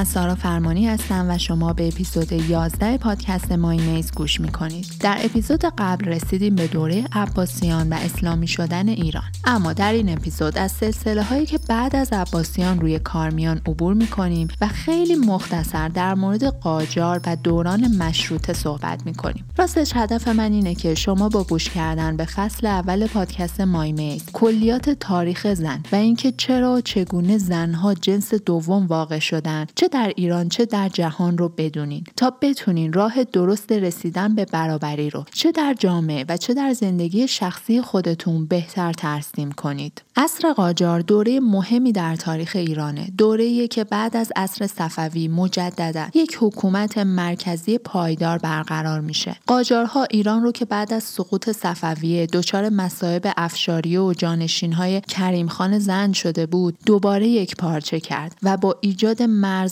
من سارا فرمانی هستم و شما به اپیزود 11 پادکست مایمیز گوش می‌کنید. در اپیزود قبل رسیدیم به دوره عباسیان و اسلامی شدن ایران. اما در این اپیزود از سلسله هایی که بعد از عباسیان روی کار میان عبور می‌کنیم و خیلی مختصر در مورد قاجار و دوران مشروطه صحبت می‌کنیم. راستش هدف من اینه که شما با گوش کردن به فصل اول پادکست مایمیز کلیات تاریخ زن و اینکه چرا و چگونه زنها جنس دوم واقع شدن چه در ایران چه در جهان رو بدونین تا بتونین راه درست رسیدن به برابری رو چه در جامعه و چه در زندگی شخصی خودتون بهتر ترسیم کنید. عصر قاجار دوره مهمی در تاریخ ایرانه. دوره که بعد از عصر صفوی مجددا یک حکومت مرکزی پایدار برقرار میشه. قاجارها ایران رو که بعد از سقوط صفویه دچار مصائب افشاری و جانشین های کریم خان زند شده بود دوباره یک پارچه کرد و با ایجاد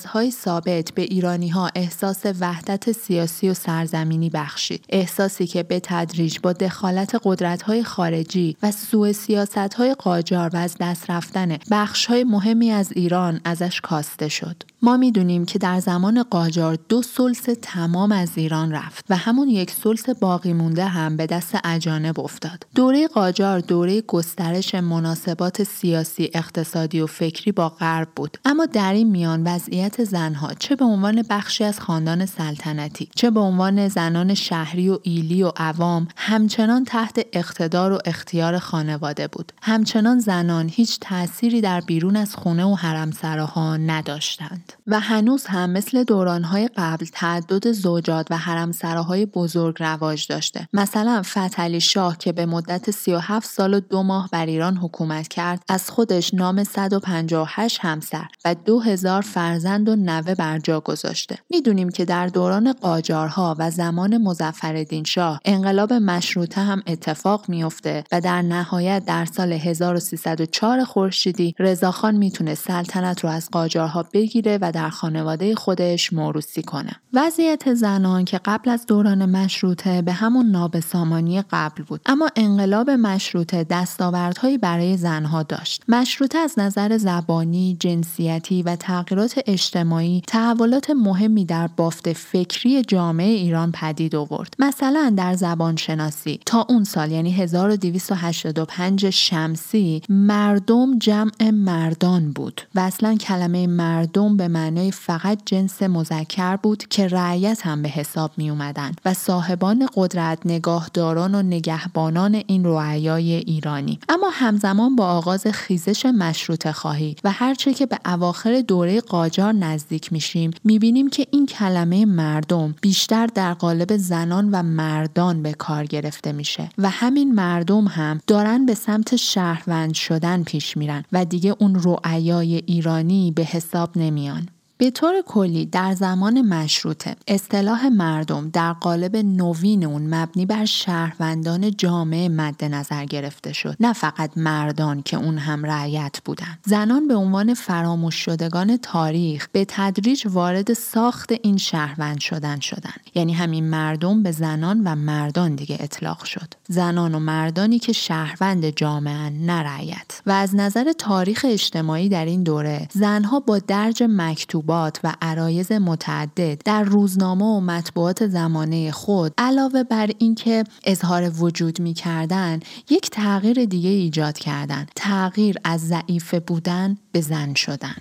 مرزهای ثابت به ایرانی ها احساس وحدت سیاسی و سرزمینی بخشید احساسی که به تدریج با دخالت قدرت های خارجی و سوء سیاست های قاجار و از دست رفتن بخش های مهمی از ایران ازش کاسته شد. ما می‌دونیم که در زمان قاجار دو سلس تمام از ایران رفت و همون یک سلس باقی مونده هم به دست اجانب افتاد. دوره قاجار دوره گسترش مناسبات سیاسی، اقتصادی و فکری با غرب بود. اما در این میان وضعیت زنها چه به عنوان بخشی از خاندان سلطنتی، چه به عنوان زنان شهری و ایلی و عوام همچنان تحت اقتدار و اختیار خانواده بود. همچنان زنان هیچ تأثیری در بیرون از خونه و حرمسراها نداشتند. و هنوز هم مثل دورانهای قبل تعدد زوجات و حرمسراهای بزرگ رواج داشته. مثلا فتلی شاه که به مدت 37 سال و دو ماه بر ایران حکومت کرد از خودش نام 158 همسر و 2000 فرزند و نوه بر جا گذاشته. می‌دونیم که در دوران قاجارها و زمان مظفرالدین شاه انقلاب مشروطه هم اتفاق میافته و در نهایت در سال 1304 خورشیدی رضاخان می‌تونه سلطنت رو از قاجارها بگیره و در خانواده خودش موروسی کنه. وضعیت زنان که قبل از دوران مشروطه به همون نابسامانی قبل بود اما انقلاب مشروطه دستاوردهایی برای زنها داشت. مشروطه از نظر زبانی، جنسیتی و تغییرات اجتماعی تحولات مهمی در بافت فکری جامعه ایران پدید آورد. مثلا در زبان شناسی تا اون سال یعنی 1285 شمسی مردم جمع مردان بود و اصلا کلمه مردم به معنای فقط جنس مذکر بود که رعیت هم به حساب می اومدن و صاحبان قدرت نگاهداران و نگهبانان این رعیای ایرانی. اما همزمان با آغاز خیزش مشروط خواهی و هرچه که به اواخر دوره قاجار نزدیک میشیم می‌بینیم که این کلمه مردم بیشتر در قالب زنان و مردان به کار گرفته میشه و همین مردم هم دارن به سمت شهروند شدن پیش میرن و دیگه اون رعیای ایرانی به حساب نمیان. به طور کلی در زمان مشروطه اصطلاح مردم در قالب نوین اون مبنی بر شهروندان جامعه مد نظر گرفته شد. نه فقط مردان که اون هم رعیت بودن زنان به عنوان فراموش شدگان تاریخ به تدریج وارد ساخت این شهروند شدن شدن یعنی همین مردم به زنان و مردان دیگه اطلاق شد. زنان و مردانی که شهروند جامعه نه رعیت. و از نظر تاریخ اجتماعی در این دوره زنها با درج مکتوب و عرایز متعدد در روزنامه و مطبوعات زمانه خود علاوه بر اینکه اظهار وجود می کردن یک تغییر دیگه ایجاد کردند تغییر از ضعیف بودن به زن شدن.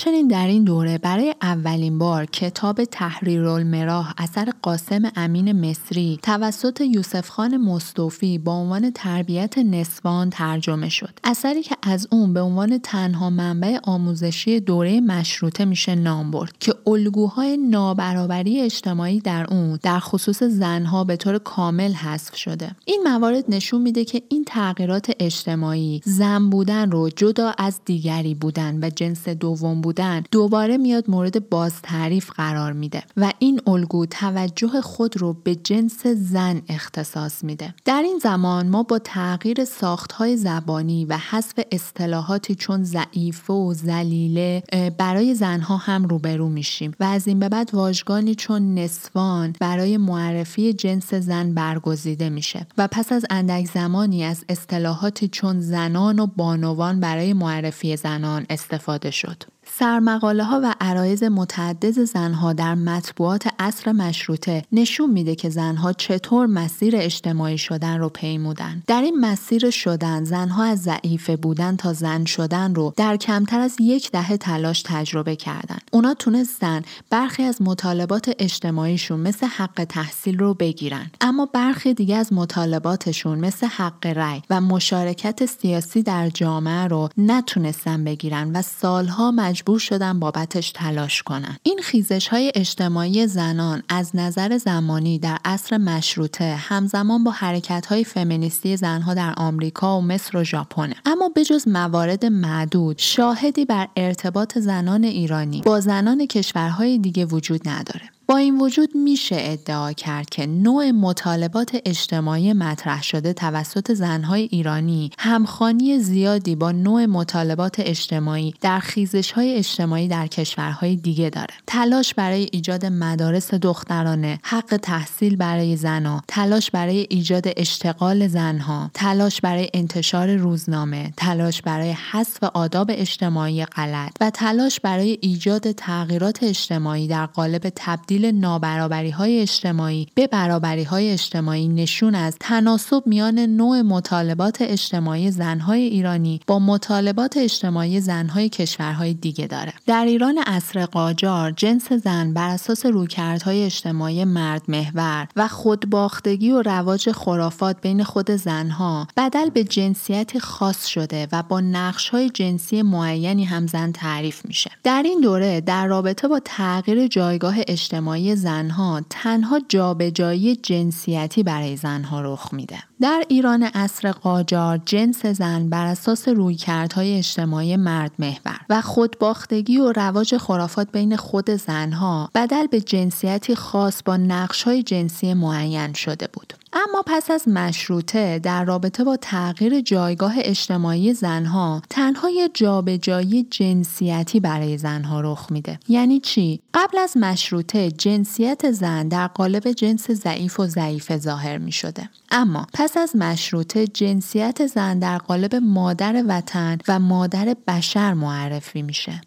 همچنین در این دوره برای اولین بار کتاب تحریر المراه اثر قاسم امین مصری توسط یوسف خان مصطفی با عنوان تربیت نسوان ترجمه شد. اثری که از اون به عنوان تنها منبع آموزشی دوره مشروطه میشه نام برد که الگوهای نابرابری اجتماعی در اون در خصوص زنها به طور کامل حذف شده. این موارد نشون میده که این تغییرات اجتماعی زن بودن رو جدا از دیگری بودن و جنس دوم بودن دوباره میاد مورد باز تعریف قرار میده و این الگو توجه خود رو به جنس زن اختصاص میده در این زمان ما با تغییر ساختهای زبانی و حذف اصطلاحاتی چون ضعیفه و ذلیله برای زنها هم روبرو میشیم و از این به بعد واژگانی چون نسوان برای معرفی جنس زن برگزیده میشه و پس از اندک زمانی از اصطلاحاتی چون زنان و بانوان برای معرفی زنان استفاده شد. سرمقاله ها و عرایز متعدد زنها در مطبوعات عصر مشروطه نشون میده که زنها چطور مسیر اجتماعی شدن رو پیمودن. در این مسیر شدن زنها از ضعیفه بودن تا زن شدن رو در کمتر از یک دهه تلاش تجربه کردن. اونا تونستن برخی از مطالبات اجتماعیشون مثل حق تحصیل رو بگیرن. اما برخی دیگه از مطالباتشون مثل حق رأی و مشارکت سیاسی در جامعه رو نتونستن بگیرن و سالها مجبور شدن بابتش تلاش کنن. این خیزش های اجتماعی زنان از نظر زمانی در عصر مشروطه همزمان با حرکت های فمینیستی زنها در آمریکا و مصر و ژاپن اما بجز موارد معدود شاهدی بر ارتباط زنان ایرانی با زنان کشورهای دیگه وجود نداره. با این وجود میشه ادعا کرد که نوع مطالبات اجتماعی مطرح شده توسط زنهای ایرانی همخانی زیادی با نوع مطالبات اجتماعی در خیزش های اجتماعی در کشورهای دیگه داره. تلاش برای ایجاد مدارس دخترانه، حق تحصیل برای زنها، تلاش برای ایجاد اشتغال زنها، تلاش برای انتشار روزنامه، تلاش برای حذف آداب اجتماعی غلط و تلاش برای ایجاد تغییرات اجتماعی در قالب تبدیل تبدیل نابرابری های اجتماعی به برابری های اجتماعی نشون از تناسب میان نوع مطالبات اجتماعی زنهای ایرانی با مطالبات اجتماعی زنهای کشورهای دیگه داره. در ایران عصر قاجار جنس زن بر اساس رویکردهای اجتماعی مرد محور و خودباختگی و رواج خرافات بین خود زنها بدل به جنسیتی خاص شده و با نقشهای جنسی معینی هم زن تعریف میشه. در این دوره در رابطه با تغییر جایگاه اجتماعی اجتماعی زنها تنها جابجایی جنسیتی برای زنها رخ میده. در ایران عصر قاجار جنس زن بر اساس رویکردهای اجتماعی مرد محور و خودباختگی و رواج خرافات بین خود زنها بدل به جنسیتی خاص با نقشهای جنسی معین شده بود. اما پس از مشروطه در رابطه با تغییر جایگاه اجتماعی زنها تنها یه جابجایی جنسیتی برای زنها رخ میده. یعنی چی؟ قبل از مشروطه جنسیت زن در قالب جنس ضعیف و ضعیف ظاهر می شده اما پس از مشروطه جنسیت زن در قالب مادر وطن و مادر بشر معرفی میشه.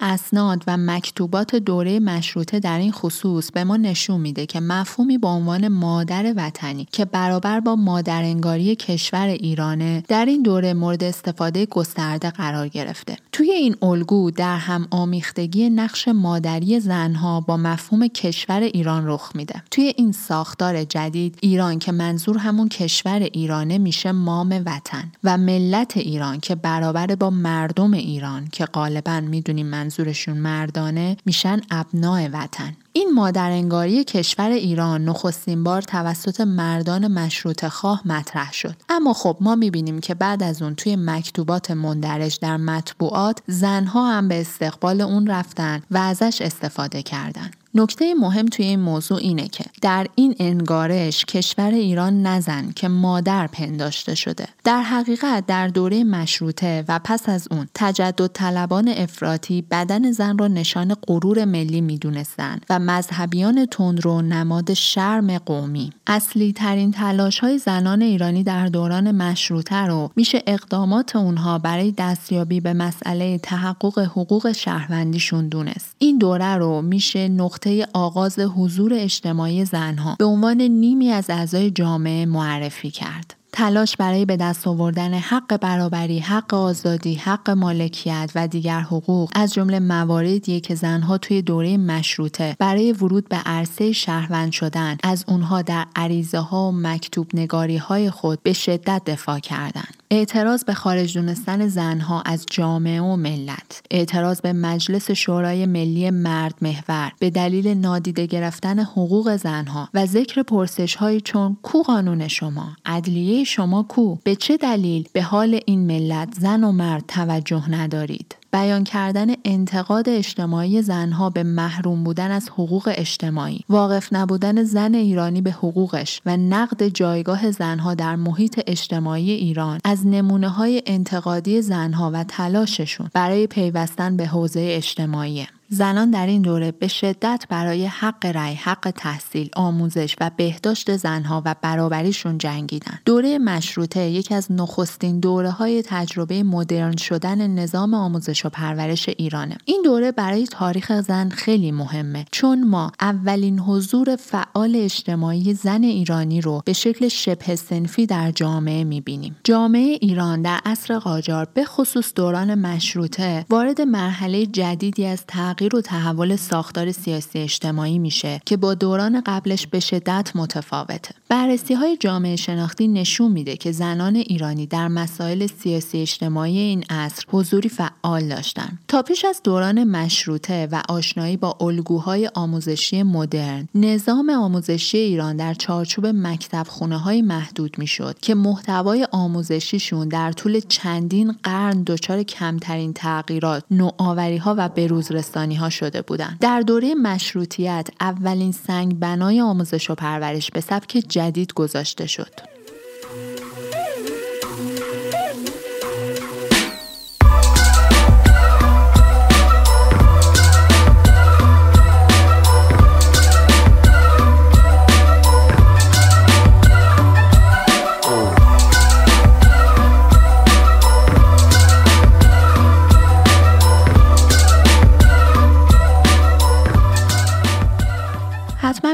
اسناد و مکتوبات دوره مشروطه در این خصوص به ما نشون میده که مفهومی با عنوان مادر وطنی که برابر با مادرانگاری کشور ایرانه در این دوره مورد استفاده گسترده قرار گرفته. توی این الگو در هم آمیختگی نقش مادری زنها با مفهوم کشور ایران رخ میده. توی این ساختار جدید ایران که منظور همون کشور ایرانه میشه مام وطن و ملت ایران که برابر با مردم ایران که غالبا می‌دونیم منظورشون مردانه میشن ابناع وطن. این مادرانگاری کشور ایران نخستین بار توسط مردان مشروط خواه مطرح شد. اما خب ما می‌بینیم که بعد از اون توی مکتوبات مندرج در مطبوعات زنها هم به استقبال اون رفتن و ازش استفاده کردن. نکته مهم توی این موضوع اینه که در این انگارش کشور ایران نزن که مادر پنداشته شده. در حقیقت در دوره مشروطه و پس از اون تجدد طلبان افراطی بدن زن را نشان غرور ملی می‌دونستند و مذهبیان تندرو نماد شرم قومی. اصلی ترین تلاش های زنان ایرانی در دوران مشروطه رو میشه اقدامات اونها برای دستیابی به مسئله تحقق حقوق شهروندیشون دونست. این دوره رو میشه نقطه آغاز حضور اجتماعی زنها به عنوان نیمی از اعضای جامعه معرفی کرد. تلاش برای به دست آوردن حق برابری، حق آزادی، حق مالکیت و دیگر حقوق از جمله مواردیه که زنها توی دوره مشروطه برای ورود به عرصه شهروند شدن از اونها در عریضه ها و مکتوب نگاری های خود به شدت دفاع کردند. اعتراض به خارج دونستن زنها از جامعه و ملت اعتراض به مجلس شورای ملی مرد محور به دلیل نادیده گرفتن حقوق زنها و ذکر پرسش های چون کو قانون شما عدلیه شما کو. به چه دلیل؟ به حال این ملت زن و مرد توجه ندارید. بیان کردن انتقاد اجتماعی زنها به محروم بودن از حقوق اجتماعی. واقف نبودن زن ایرانی به حقوقش و نقد جایگاه زنها در محیط اجتماعی ایران از نمونه های انتقادی زنها و تلاششون برای پیوستن به حوزه اجتماعی. زنان در این دوره به شدت برای حق رأی، حق تحصیل، آموزش و بهداشت زنها و برابریشون جنگیدن. دوره مشروطه یکی از نخستین دوره های تجربه مدرن شدن نظام آموزش و پرورش ایرانه. این دوره برای تاریخ زن خیلی مهمه چون ما اولین حضور فعال اجتماعی زن ایرانی رو به شکل شبه سنفی در جامعه می‌بینیم. جامعه ایران در عصر قاجار به خصوص دوران مشروطه وارد مرحله جدیدی از تغییر و تحول ساختار سیاسی اجتماعی میشه که با دوران قبلش به شدت متفاوته. بررسی های جامعه شناختی نشون میده که زنان ایرانی در مسائل سیاسی اجتماعی این عصر حضوری فعال داشتن. تا پیش از دوران مشروطه و آشنایی با الگوهای آموزشی مدرن، نظام آموزشی ایران در چارچوب مکتب خونه های محدود می‌شد که محتوای آموزشیشون در طول چندین قرن دچار کمترین تغییرات، نوآوری ها و بروز ها شده بودند. در دوره مشروطیت اولین سنگ بنای آموزش و پرورش به سبک جدید گذاشته شد.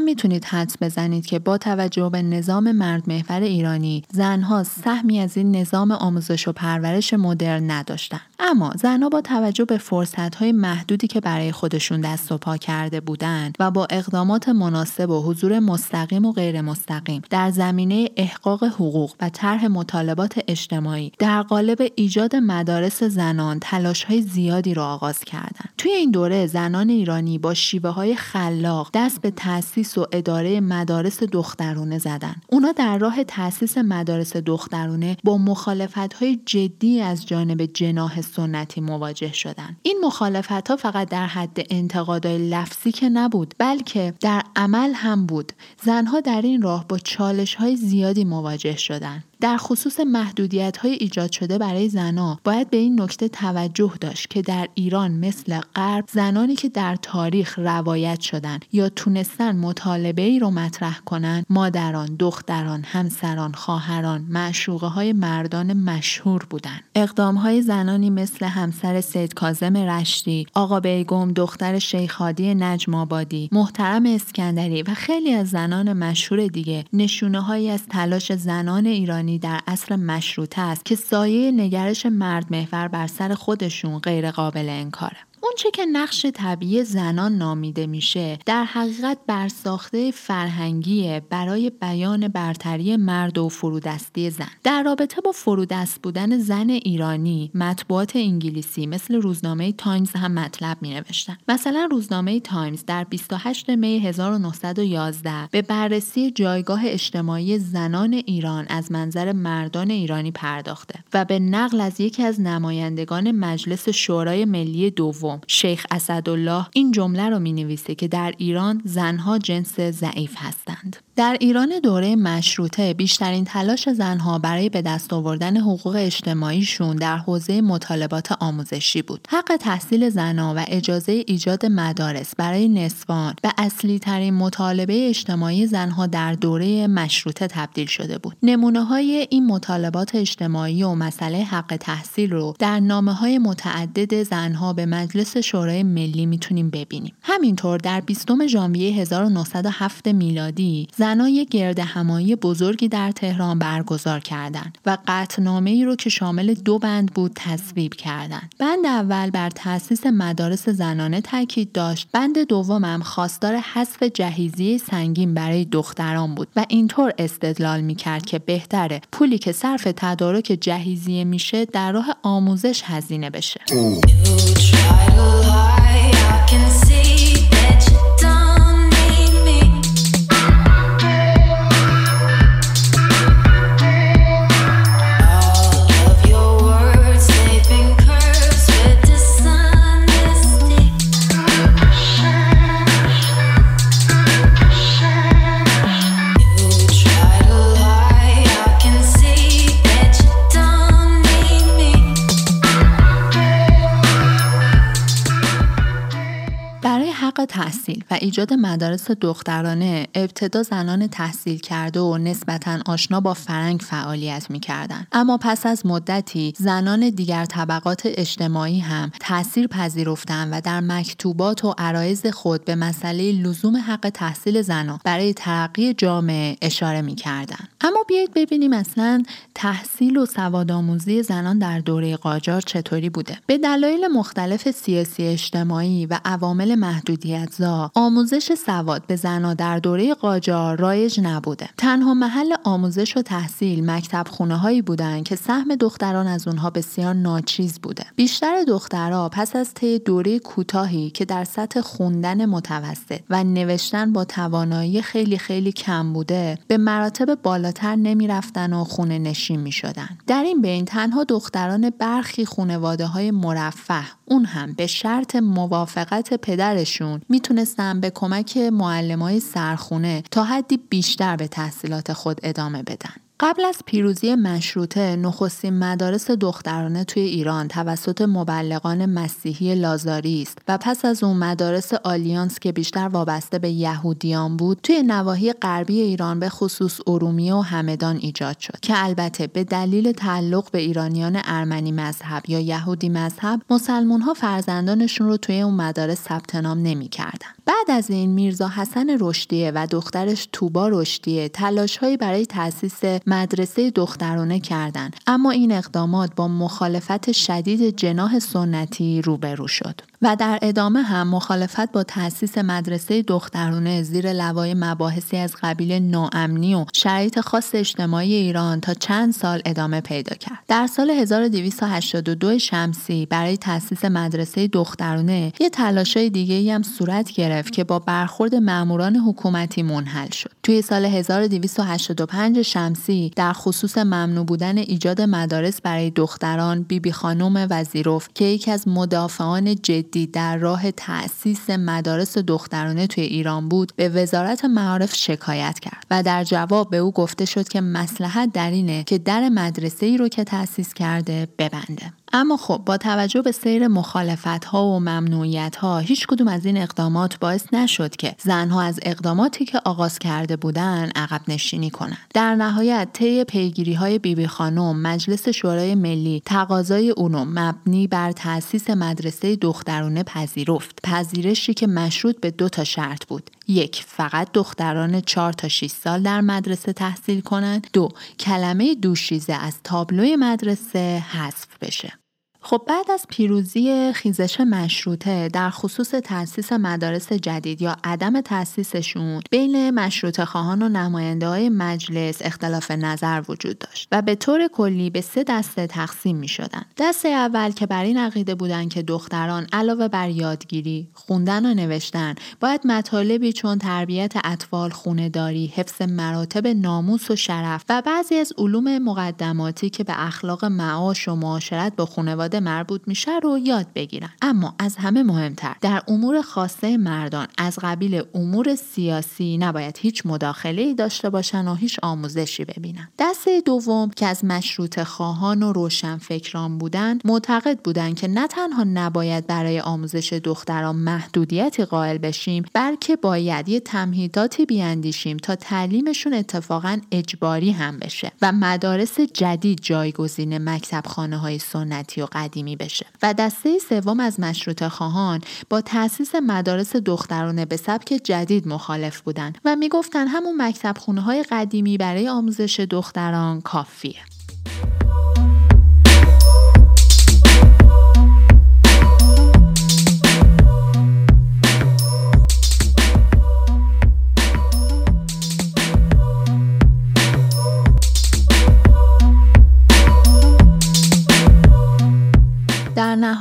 می‌تونید حدس بزنید که با توجه به نظام مرد محور ایرانی زنها سهمی از این نظام آموزش و پرورش مدرن نداشتن اما زنها با توجه به فرصتهای محدودی که برای خودشون دست و پا کرده بودند و با اقدامات مناسب و حضور مستقیم و غیر مستقیم در زمینه احقاق حقوق و طرح مطالبات اجتماعی در قالب ایجاد مدارس زنان تلاش های زیادی را آغاز کردند. توی این دوره زنان ایرانی با شیوه های خلاق دست به تأسیس و اداره مدارس دخترونه زدن. اونا در راه تأسیس مدارس دخترونه با مخالفت های جدی از جانب جناح سنتی مواجه شدن. این مخالفت ها فقط در حد انتقادهای لفظی که نبود بلکه در عمل هم بود. زنها در این راه با چالش های زیادی مواجه شدند. در خصوص محدودیت های ایجاد شده برای زنها باید به این نکته توجه داشت که در ایران مثل غرب زنانی که در تاریخ روایت شدن یا تونستن مطالبه ای رو مطرح کنند مادران، دختران، همسران، خواهران، معشوقه های مردان مشهور بودند. اقدام های زنانی مثل همسر سید کازم رشتی، آقا بیگم دختر شیخ هادی نجم آبادی، محترم اسکندری و خیلی از زنان مشهور دیگه نشونه هایی از تلاش زنان ایرانی در عصر مشروطه است که سایه نگرش مرد محور بر سر خودشون غیر قابل انکاره. اونچه که نقش طبیعی زنان نامیده میشه در حقیقت برساخته فرهنگی برای بیان برتری مرد و فرودستی زن در رابطه با فرودست بودن زن ایرانی مطبوعات انگلیسی مثل روزنامه تایمز هم مطلب می نوشتن. مثلا روزنامه تایمز در 28 می 1911 به بررسی جایگاه اجتماعی زنان ایران از منظر مردان ایرانی پرداخته و به نقل از یکی از نمایندگان مجلس شورای ملی دوم شیخ اسدالله این جمله رو می نویسه که در ایران زنها جنس ضعیف هستند. در ایران دوره مشروطه بیشترین تلاش زنها برای به دست آوردن حقوق اجتماعیشون در حوزه مطالبات آموزشی بود. حق تحصیل زنها و اجازه ایجاد مدارس برای نسوان به اصلی ترین مطالبه اجتماعی زنها در دوره مشروطه تبدیل شده بود. نمونه های این مطالبات اجتماعی و مسئله حق تحصیل رو در نامه های متعدد زنها به مجلس مجلس شورای ملی می‌تونیم ببینیم. همینطور در 20 ژانویه 1907 میلادی زنای گرد همایی بزرگی در تهران برگزار کردند و قطنامه ای رو که شامل دو بند بود تصویب کردند. بند اول بر تأسیس مدارس زنانه تاکید داشت. بند دومم خواستار حذف جهیزیه سنگین برای دختران بود و اینطور استدلال می‌کرد که بهتره پولی که صرف تدارک جهیزیه میشه در راه آموزش هزینه بشه. تحصیل و ایجاد مدارس دخترانه ابتدا زنان تحصیل کرده و نسبتا آشنا با فرنگ فعالیت می‌کردند اما پس از مدتی زنان دیگر طبقات اجتماعی هم تاثیر پذیرفتند و در مکتوبات و عرایز خود به مسئله لزوم حق تحصیل زنان برای ترقی جامعه اشاره می‌کردند اما بیایید ببینیم اصلا تحصیل و سوادآموزی زنان در دوره قاجار چطوری بوده. به دلایل مختلف سیاسی اجتماعی و عوامل محدودیت آموزش سواد به زنها در دوره قاجار رایج نبوده تنها محل آموزش و تحصیل مکتب خونه هایی بودند که سهم دختران از اونها بسیار ناچیز بوده بیشتر دخترها پس از طی دوره کوتاهی که در سطح خوندن متوسط و نوشتن با توانایی خیلی خیلی کم بوده به مراتب بالاتر نمی‌رفتن و خونه نشین می شدن. در این بین تنها دختران برخی خونواده های مرفه اون هم به شرط موافقت پدرشون می‌تونستن به کمک معلمای سرخونه تا حدی بیشتر به تحصیلات خود ادامه بدن. قبل از پیروزی مشروطه نخستین مدارس دخترانه توی ایران توسط مبلغان مسیحی لازاری است و پس از اون مدارس آلیانس که بیشتر وابسته به یهودیان بود توی نواحی غربی ایران به خصوص ارومیه و همدان ایجاد شد که البته به دلیل تعلق به ایرانیان ارمنی مذهب یا یهودی مذهب مسلمون ها فرزندانشون رو توی اون مدارس ثبت نام نمی‌کردن. بعد از این میرزا حسن رشدیه و دخترش توبا رشدیه تلاشهایی برای تأسیس مدرسه دخترانه کردند اما این اقدامات با مخالفت شدید جناح سنتی روبرو شد. و در ادامه هم مخالفت با تأسیس مدرسه دخترانه زیر لوای مباحثی از قبیل ناامنی و شرایط خاص اجتماعی ایران تا چند سال ادامه پیدا کرد. در سال 1282 شمسی برای تأسیس مدرسه دخترانه یه تلاشای دیگه هم صورت گرفت که با برخورد ماموران حکومتی منحل شد. توی سال 1285 شمسی در خصوص ممنوع بودن ایجاد مدارس برای دختران بیبی بی خانم وزیروف که یکی از مدافعان جدی در راه تأسیس مدارس دخترانه توی ایران بود به وزارت معارف شکایت کرد و در جواب به او گفته شد که مسلحت در اینه که در مدرسه ای رو که تأسیس کرده ببنده. اما خب با توجه به سیر مخالفت ها و ممنوعیت ها هیچ کدوم از این اقدامات باعث نشد که زنها از اقداماتی که آغاز کرده بودند عقب نشینی کنند. در نهایت طی پیگیری های بیبی خانم مجلس شورای ملی تقاضای اونو مبنی بر تأسیس مدرسه دخترانه پذیرفت. پذیرشی که مشروط به دو تا شرط بود. یک فقط دختران 4 تا 6 سال در مدرسه تحصیل کنند. دو کلمه دوشیزه از تابلوی مدرسه حذف بشه. خب بعد از پیروزی خیزش مشروطه در خصوص تأسیس مدارس جدید یا عدم تأسیسشون بین مشروطه خواهان و نماینده های مجلس اختلاف نظر وجود داشت و به طور کلی به سه دسته تقسیم می شدن. دسته اول که بر این عقیده بودند که دختران علاوه بر یادگیری، خوندن و نوشتن باید مطالبی چون تربیت اطفال، خونداری، حفظ مراتب ناموس و شرف و بعضی از علوم مقدماتی که به اخلاق معاش و معاشرت با خانواده مربوط میشه رو یاد بگیرن. اما از همه مهمتر در امور خاصه مردان از قبیل امور سیاسی نباید هیچ مداخله ای داشته باشن و هیچ آموزشی ببینن. دسته دوم که از مشروط خواهان و روشنفکران بودن معتقد بودند که نه تنها نباید برای آموزش دختران محدودیتی قائل بشیم بلکه باید یه تمهیداتی بیاندیشیم تا تعلیمشون اتفاقا اجباری هم بشه و مدارس جدید جایگزین مکتب خانه های سنتی و قدیمی بشه و دسته سوم از مشروط خواهان با تأسیس مدارس دخترانه به سبک جدید مخالف بودن و می‌گفتن همون مکتب خونه های قدیمی برای آموزش دختران کافیه.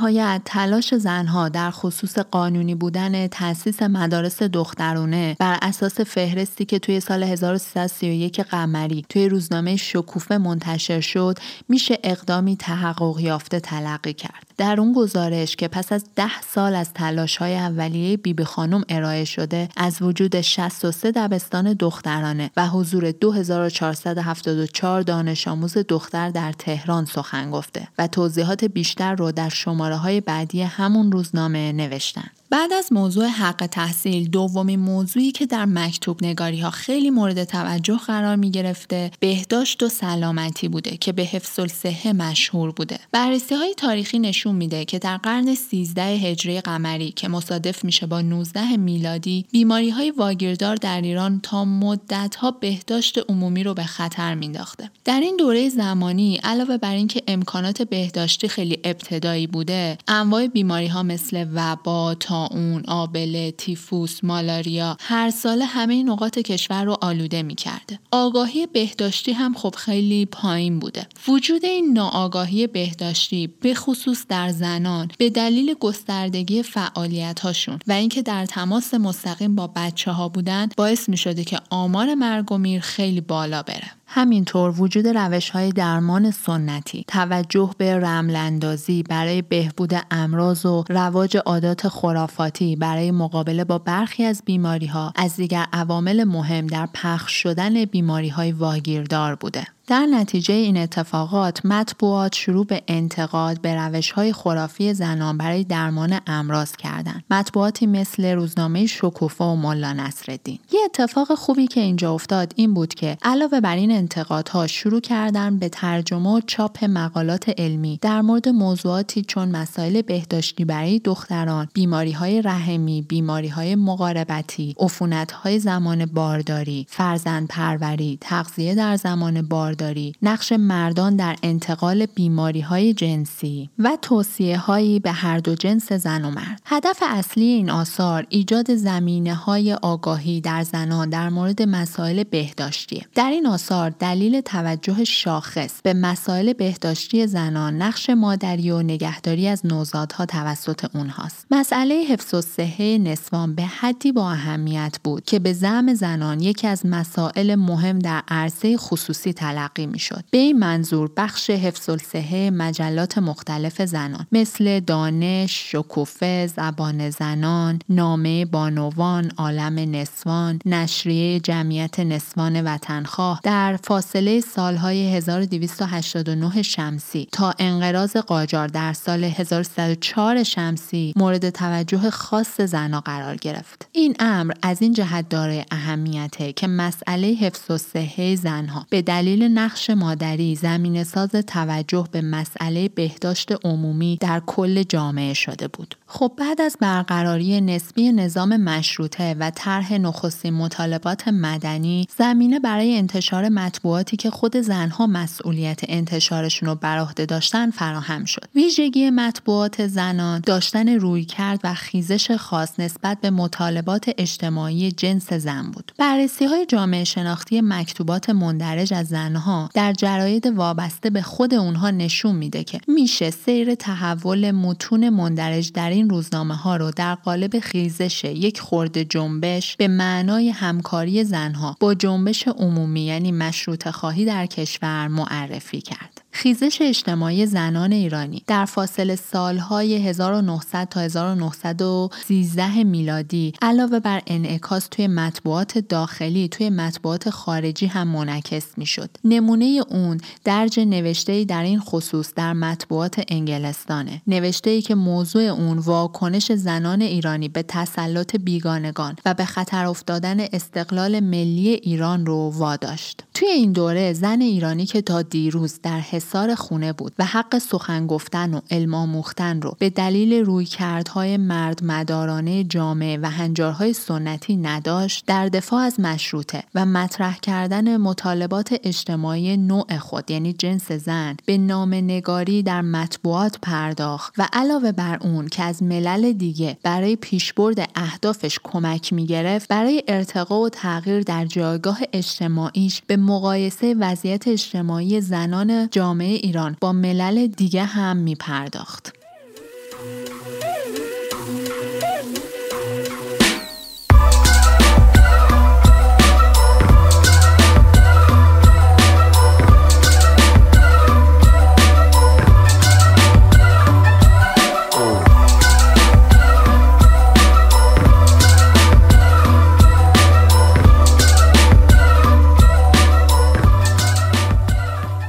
در نهایت تلاش زنها در خصوص قانونی بودن تأسیس مدارس دخترونه بر اساس فهرستی که توی سال 1331 قمری توی روزنامه شکوفه منتشر شد میشه اقدامی تحقق یافته تلقی کرد. در اون گزارش که پس از ده سال از تلاش های اولیه بیبی خانم ارائه شده از وجود 63 دبستان دخترانه و حضور 2474 دانش آموز دختر در تهران سخن گفته و توضیحات بیشتر رو در شماره های بعدی همون روزنامه نوشتن. بعد از موضوع حق تحصیل دومین موضوعی که در مکتوب نگاری ها خیلی مورد توجه قرار می گرفته بهداشت و سلامتی بوده که به حفظ الصحه مشهور بوده. بررسی های تاریخی نشون میده که در قرن 13 هجری قمری که مصادف میشه با 19 میلادی بیماری های واگیردار در ایران تا مدت ها بهداشت عمومی رو به خطر مینداخته در این دوره زمانی علاوه بر اینکه امکانات بهداشتی خیلی ابتدایی بوده انواع بیماری ها مثل وبا اون آبله، تیفوس، مالاریا هر ساله همه نقاط کشور رو آلوده می کرده. آگاهی بهداشتی هم خب خیلی پایین بوده. وجود این ناآگاهی بهداشتی به خصوص در زنان به دلیل گستردگی فعالیت هاشون و اینکه در تماس مستقیم با بچه ها بودن باعث می شده که آمار مرگ و میر خیلی بالا بره. همینطور وجود روش های درمان سنتی، توجه به رملندازی برای بهبود امراض و رواج عادات خرافاتی برای مقابله با برخی از بیماری ها از دیگر عوامل مهم در پخش شدن بیماری های واگیردار بوده. در نتیجه این اتفاقات مطبوعات شروع به انتقاد به روش های خرافی زنان برای درمان امراض کردند. مطبوعاتی مثل روزنامه شکوفه و ملا نصرالدین. یه اتفاق خوبی که اینجا افتاد این بود که علاوه بر این انتقادها شروع کردن به ترجمه و چاپ مقالات علمی در مورد موضوعاتی چون مسائل بهداشتی برای دختران، بیماری های رحمی، بیماری های مقاربتی، عفونت های زمان بارداری، فرزند پروری، تغذیه در زمان بارداری نقش مردان در انتقال بیماری های جنسی و توصیه هایی به هر دو جنس زن و مرد. هدف اصلی این آثار ایجاد زمینه های آگاهی در زنان در مورد مسائل بهداشتی. در این آثار دلیل توجه شاخص به مسائل بهداشتی زنان نقش مادری و نگهداری از نوزادها توسط اونهاست. مسئله حفظ و صحه نسوان به حدی با اهمیت بود که به زم زنان یکی از مسائل مهم در عرصه خصوصی تلقی تلقی می‌شد. به این منظور بخش حفظ الصحه مجلات مختلف زنان مثل دانش شکوفه زبان زنان نامه بانوان عالم نسوان نشریه جمعیت نسوان وطنخواه در فاصله سالهای 1289 شمسی تا انقراض قاجار در سال 1304 شمسی مورد توجه خاص زنها قرار گرفت. این امر از این جهت داره اهمیته که مسئله حفظ و صحه زنها به دلیل نقش مادری زمین ساز توجه به مسئله بهداشت عمومی در کل جامعه شده بود. خب بعد از برقراری نسبی نظام مشروطه و طرح نخستین مطالبات مدنی زمینه برای انتشار مطبوعاتی که خود زنها مسئولیت انتشارشون رو بر عهده داشتن فراهم شد. ویژگی مطبوعات زنان داشتن روی کرد و خیزش خاص نسبت به مطالبات اجتماعی جنس زن بود. بررسی های جامعه شناختی مکتوبات مندرج از زنها در جراید وابسته به خود اونها نشون میده که میشه سیر تحول متون مندرج در این روزنامه ها رو در قالب خیزش یک خورده جنبش به معنای همکاری زنها با جنبش عمومی یعنی مشروط خواهی در کشور معرفی کرد. خیزش اجتماعی زنان ایرانی در فاصله سالهای 1900 تا 1913 میلادی علاوه بر انعکاس توی مطبوعات داخلی توی مطبوعات خارجی هم منعکس می‌شد. نمونه اون درج نوشته در این خصوص در مطبوعات انگلستانه. نوشته ای که موضوع اون واکنش زنان ایرانی به تسلط بیگانگان و به خطر افتادن استقلال ملی ایران رو واداشت. توی این دوره زن ایرانی که تا دیروز در انحصار خونه بود و حق سخن گفتن و علم آموختن رو به دلیل رویکردهای مرد مدارانه جامعه و هنجارهای سنتی نداشت در دفاع از مشروطه و مطرح کردن مطالبات اجتماعی نوع خود یعنی جنس زن به نام نگاری در مطبوعات پرداخت و علاوه بر اون که از ملل دیگه برای پیشبرد اهدافش کمک می گرفت برای ارتقا و تغییر در جایگاه اجتماعیش به مقایسه وضعیت اجتماعی زنان جامعه ایران با ملل دیگه هم می پرداخت.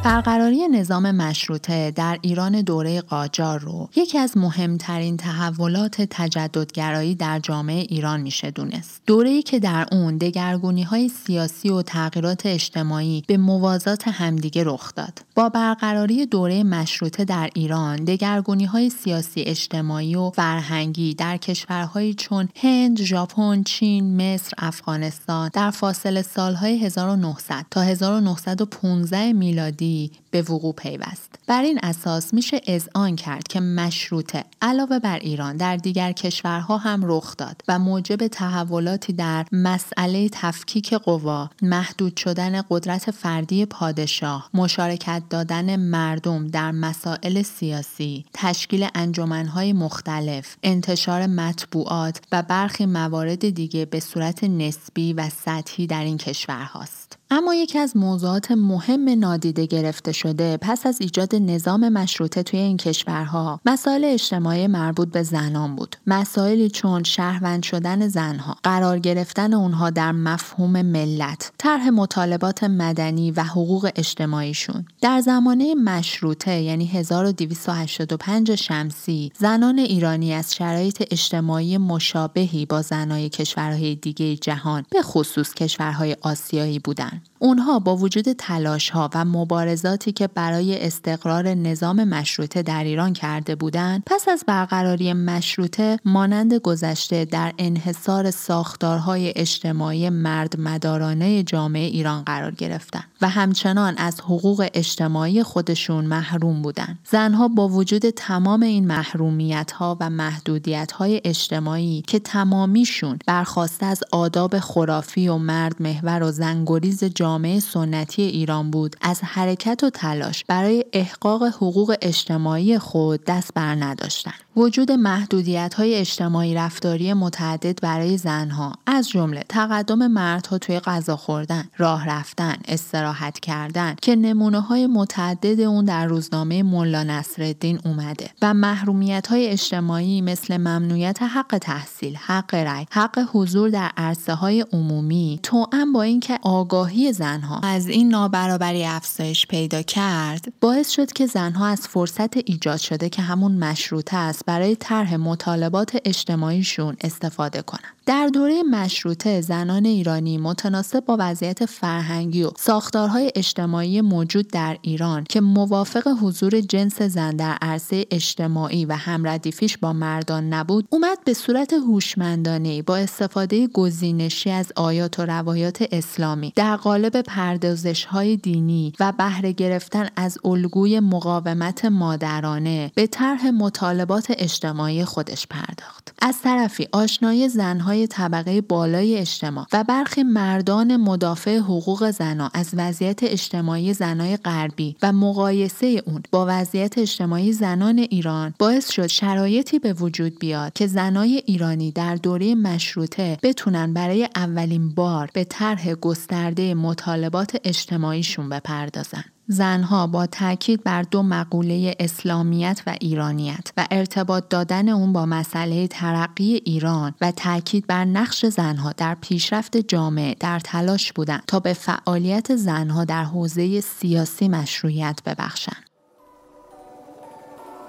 برقراری نظام مشروطه در ایران دوره قاجار رو یکی از مهمترین تحولات تجددگرایی در جامعه ایران میشه دونست. دوره‌ای که در اون دگرگونی های سیاسی و تغییرات اجتماعی به موازات همدیگه رخ داد. با برقراری دوره مشروطه در ایران دگرگونی های سیاسی اجتماعی و فرهنگی در کشورهایی چون هند، ژاپن، چین، مصر، افغانستان در فاصله سالهای 1900 تا 1915 میلادی به وقوع پیوست. بر این اساس میشه اذعان کرد که مشروطه علاوه بر ایران در دیگر کشورها هم رخ داد و موجب تحولاتی در مسئله تفکیک قوا، محدود شدن قدرت فردی پادشاه، مشارکت دادن مردم در مسائل سیاسی، تشکیل انجمنهای مختلف، انتشار مطبوعات و برخی موارد دیگه به صورت نسبی و سطحی در این کشورهاست. اما یکی از موضوعات مهم نادیده گرفته شده پس از ایجاد نظام مشروطه توی این کشورها. مسائل اجتماعی مربوط به زنان بود. مسائلی چون شهروند شدن زنها قرار گرفتن اونها در مفهوم ملت طرح مطالبات مدنی و حقوق اجتماعیشون. در زمانه مشروطه یعنی 1285 شمسی زنان ایرانی از شرایط اجتماعی مشابهی با زنای کشورهای دیگه جهان به خصوص کشورهای آسیایی بودند. اونها با وجود تلاش ها و مبارزاتی که برای استقرار نظام مشروطه در ایران کرده بودند پس از برقراری مشروطه مانند گذشته در انحصار ساختارهای اجتماعی مرد مدارانه جامعه ایران قرار گرفتند و همچنان از حقوق اجتماعی خودشون محروم بودند. زنها با وجود تمام این محرومیت ها و محدودیت های اجتماعی که تمامیشون برخواسته از آداب خرافی و مرد محور و زنگوریز جامعه سنتی ایران بود از حرکت و تلاش برای احقاق حقوق اجتماعی خود دست بر نداشتند. وجود محدودیت های اجتماعی رفتاری متعدد برای زنها از جمله تقدم مردها توی غذا خوردن، راه رفتن، استراحت کردن که نمونه های متعدد اون در روزنامه ملا نصرالدین اومده و محرومیت های اجتماعی مثل ممنوعیت حق تحصیل، حق رأی، حق حضور در عرصه های عمومی توأم با اینکه آگاهی زنها از این نابرابری افزایش پیدا کرد باعث شد که زنها از فرصت ایجاد شده که همون مشروطه است برای طرح مطالبات اجتماعیشون استفاده کنند. در دوره مشروطه زنان ایرانی متناسب با وضعیت فرهنگی و ساختارهای اجتماعی موجود در ایران که موافق حضور جنس زن در عرصه اجتماعی و همردیفیش با مردان نبود اومد به صورت هوشمندانه با استفاده گزینشی از آیات و روایات اسلامی در قالب پردازش های دینی و بهره گرفتن از الگوی مقاومت مادرانه به طرح مطالبات اجتماعی خودش پرداخت. از طرفی آشنایی زنهای طبقه بالای اجتماع و برخی مردان مدافع حقوق زنها از وضعیت اجتماعی زنای غربی و مقایسه اون با وضعیت اجتماعی زنان ایران باعث شد شرایطی به وجود بیاد که زنای ایرانی در دوره مشروطه بتونن برای اولین بار به طرح گسترده مطالبات اجتماعیشون بپردازن. زنها با تاکید بر دو مقوله اسلامیت و ایرانیت و ارتباط دادن اون با مسئله ترقی ایران و تاکید بر نقش زنها در پیشرفت جامعه در تلاش بودند تا به فعالیت زنها در حوزه سیاسی مشروعیت ببخشند.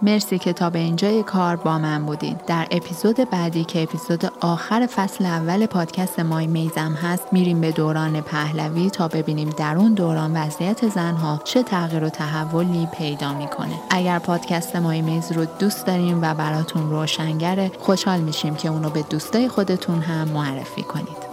مرسی که تا به اینجای کار با من بودین در اپیزود بعدی که اپیزود آخر فصل اول پادکست مای میزم هست میریم به دوران پهلوی تا ببینیم در اون دوران وضعیت زنها چه تغییر و تحولی پیدا می‌کنه. اگر پادکست مای میز رو دوست داریم و براتون روشنگره خوشحال میشیم که اونو به دوستای خودتون هم معرفی کنید.